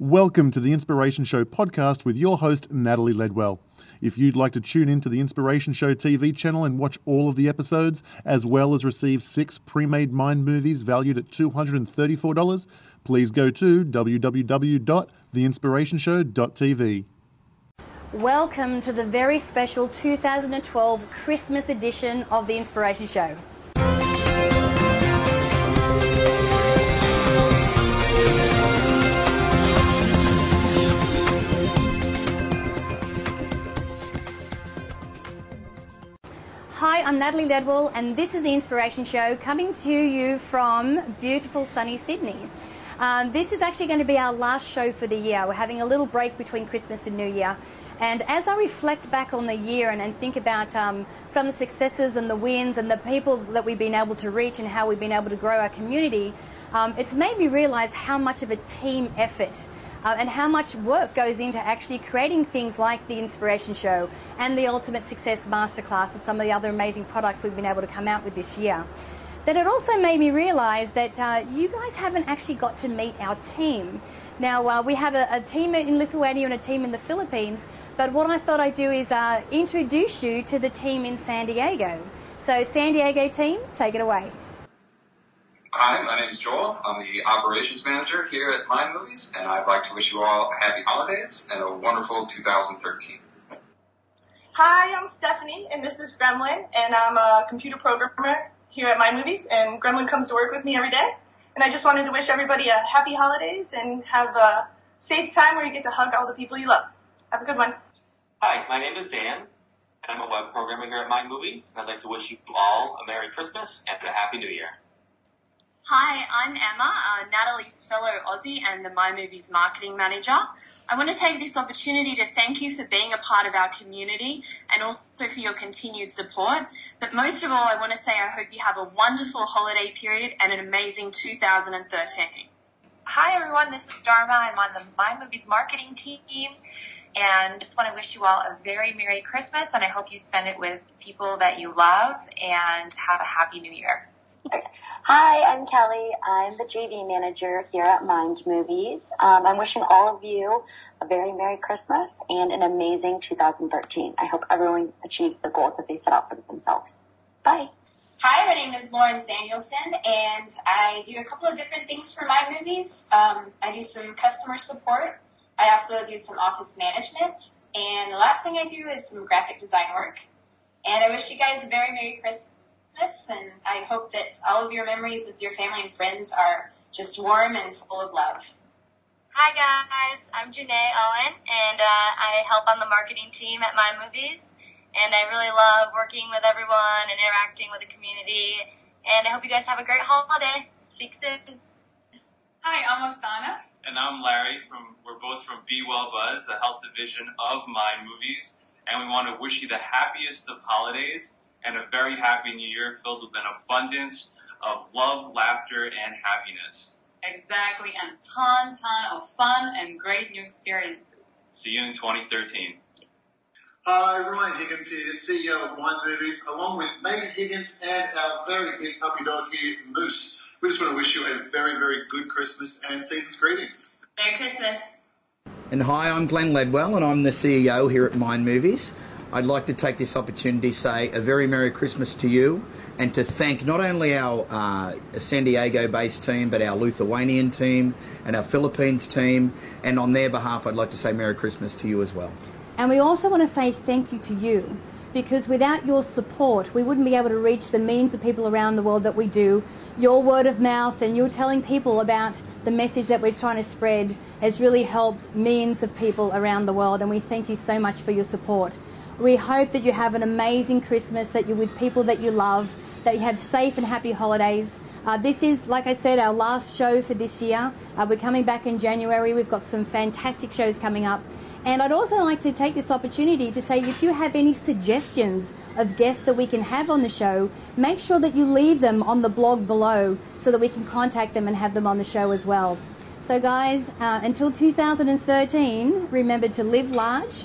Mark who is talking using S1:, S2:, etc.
S1: Welcome to the Inspiration Show podcast with your host, Natalie Ledwell. If you'd like to tune into the Inspiration Show TV channel and watch all of the episodes, as well as receive six pre made mind movies valued at $234, please go to www.theinspirationshow.tv.
S2: Welcome to the very special 2012 Christmas edition of The Inspiration Show. I'm Natalie Ledwell, and this is The Inspiration Show coming to you from beautiful sunny Sydney. Um, this is actually going to be our last show for the year. We're having a little break between Christmas and New Year. And as I reflect back on the year and, and think about um, some of the successes and the wins and the people that we've been able to reach and how we've been able to grow our community, um, it's made me realize how much of a team effort uh, and how much work goes into actually creating things like the Inspiration Show and the Ultimate Success Masterclass and some of the other amazing products we've been able to come out with this year. That it also made me realize that uh, you guys haven't actually got to meet our team. Now, uh, we have a, a, team in Lithuania and a team in the Philippines, but what I thought I'd do is uh, introduce you to the team in San Diego. So, San Diego team, take it away.
S3: Hi, my name is Joel. I'm the operations manager here at Mind Movies, and I'd like to wish you all happy holidays and a wonderful 2013.
S4: Hi, I'm Stephanie, and this is Gremlin, and I'm a computer programmer here at Mind Movies, and Gremlin comes to work with me every day. And I just wanted to wish everybody a happy holidays and have a safe time where you get to hug all the people you love. Have a good one.
S5: Hi, my name is Dan, and I'm a web programmer here at Mind Movies, and I'd like to wish you all a Merry Christmas and a Happy New Year.
S6: Hi, I'm Emma, uh, Natalie's fellow Aussie and the Mind Movies marketing manager. I want to take this opportunity to thank you for being a part of our community and also for your continued support. But most of all, I want to say I hope you have a wonderful holiday period and an amazing 2013.
S7: Hi everyone, this is Dharma. I'm on the Mind Movies marketing team and just want to wish you all a very Merry Christmas and I hope you spend it with people that you love and have a Happy New Year.
S8: Hi, I'm Kelly. I'm the JV manager here at Mind Movies. Um, I'm wishing all of you a very Merry Christmas and an amazing 2013. I hope everyone achieves the goals that they set out for themselves. Bye.
S9: Hi, my name is Lauren Danielson, and I do a couple of different things for Mind Movies. Um, I do some customer support. I also do some office management, and the last thing I do is some graphic design work. And I wish you guys a very Merry Christmas Christmas, and I hope that all of your memories with your family and friends are just warm and full of love.
S10: Hi guys, I'm Janae Owen, and uh, I help on the marketing team at Mind Movies. And I really love working with everyone and interacting with the community. And I hope you guys have a great holiday. Speak soon.
S11: Hi, I'm Osana.
S12: And I'm Larry. From we're both from Be Well Buzz, the health division of Mind Movies, and we want to wish you the happiest of holidays and a very happy new year filled with an abundance of love, laughter, and happiness.
S11: Exactly, and ton, ton of fun and great new experiences.
S12: See you in 2013.
S13: Hi everyone, Higgins here, CEO of Mind Movies, along with Megan Higgins and our very big puppy dog here, Moose. We just want to wish you a very, very good Christmas and season's greetings.
S10: Merry Christmas.
S14: And hi, I'm Glenn Ledwell, and I'm the CEO here at Mind Movies. I'd like to take this opportunity to say a very Merry Christmas to you and to thank not only our uh, San Diego based team, but our Lithuanian team and our Philippines team. And on their behalf, I'd like to say Merry Christmas to you as well.
S2: And we also want to say thank you to you because without your support, we wouldn't be able to reach the millions of people around the world that we do. Your word of mouth and you telling people about the message that we're trying to spread has really helped millions of people around the world, and we thank you so much for your support. We hope that you have an amazing Christmas, that you're with people that you love, that you have safe and happy holidays. Uh, this is, like I said, our last show for this year. Uh, we're coming back in January. We've got some fantastic shows coming up. And I'd also like to take this opportunity to say if you have any suggestions of guests that we can have on the show, make sure that you leave them on the blog below so that we can contact them and have them on the show as well. So, guys, uh, until 2013, remember to live large,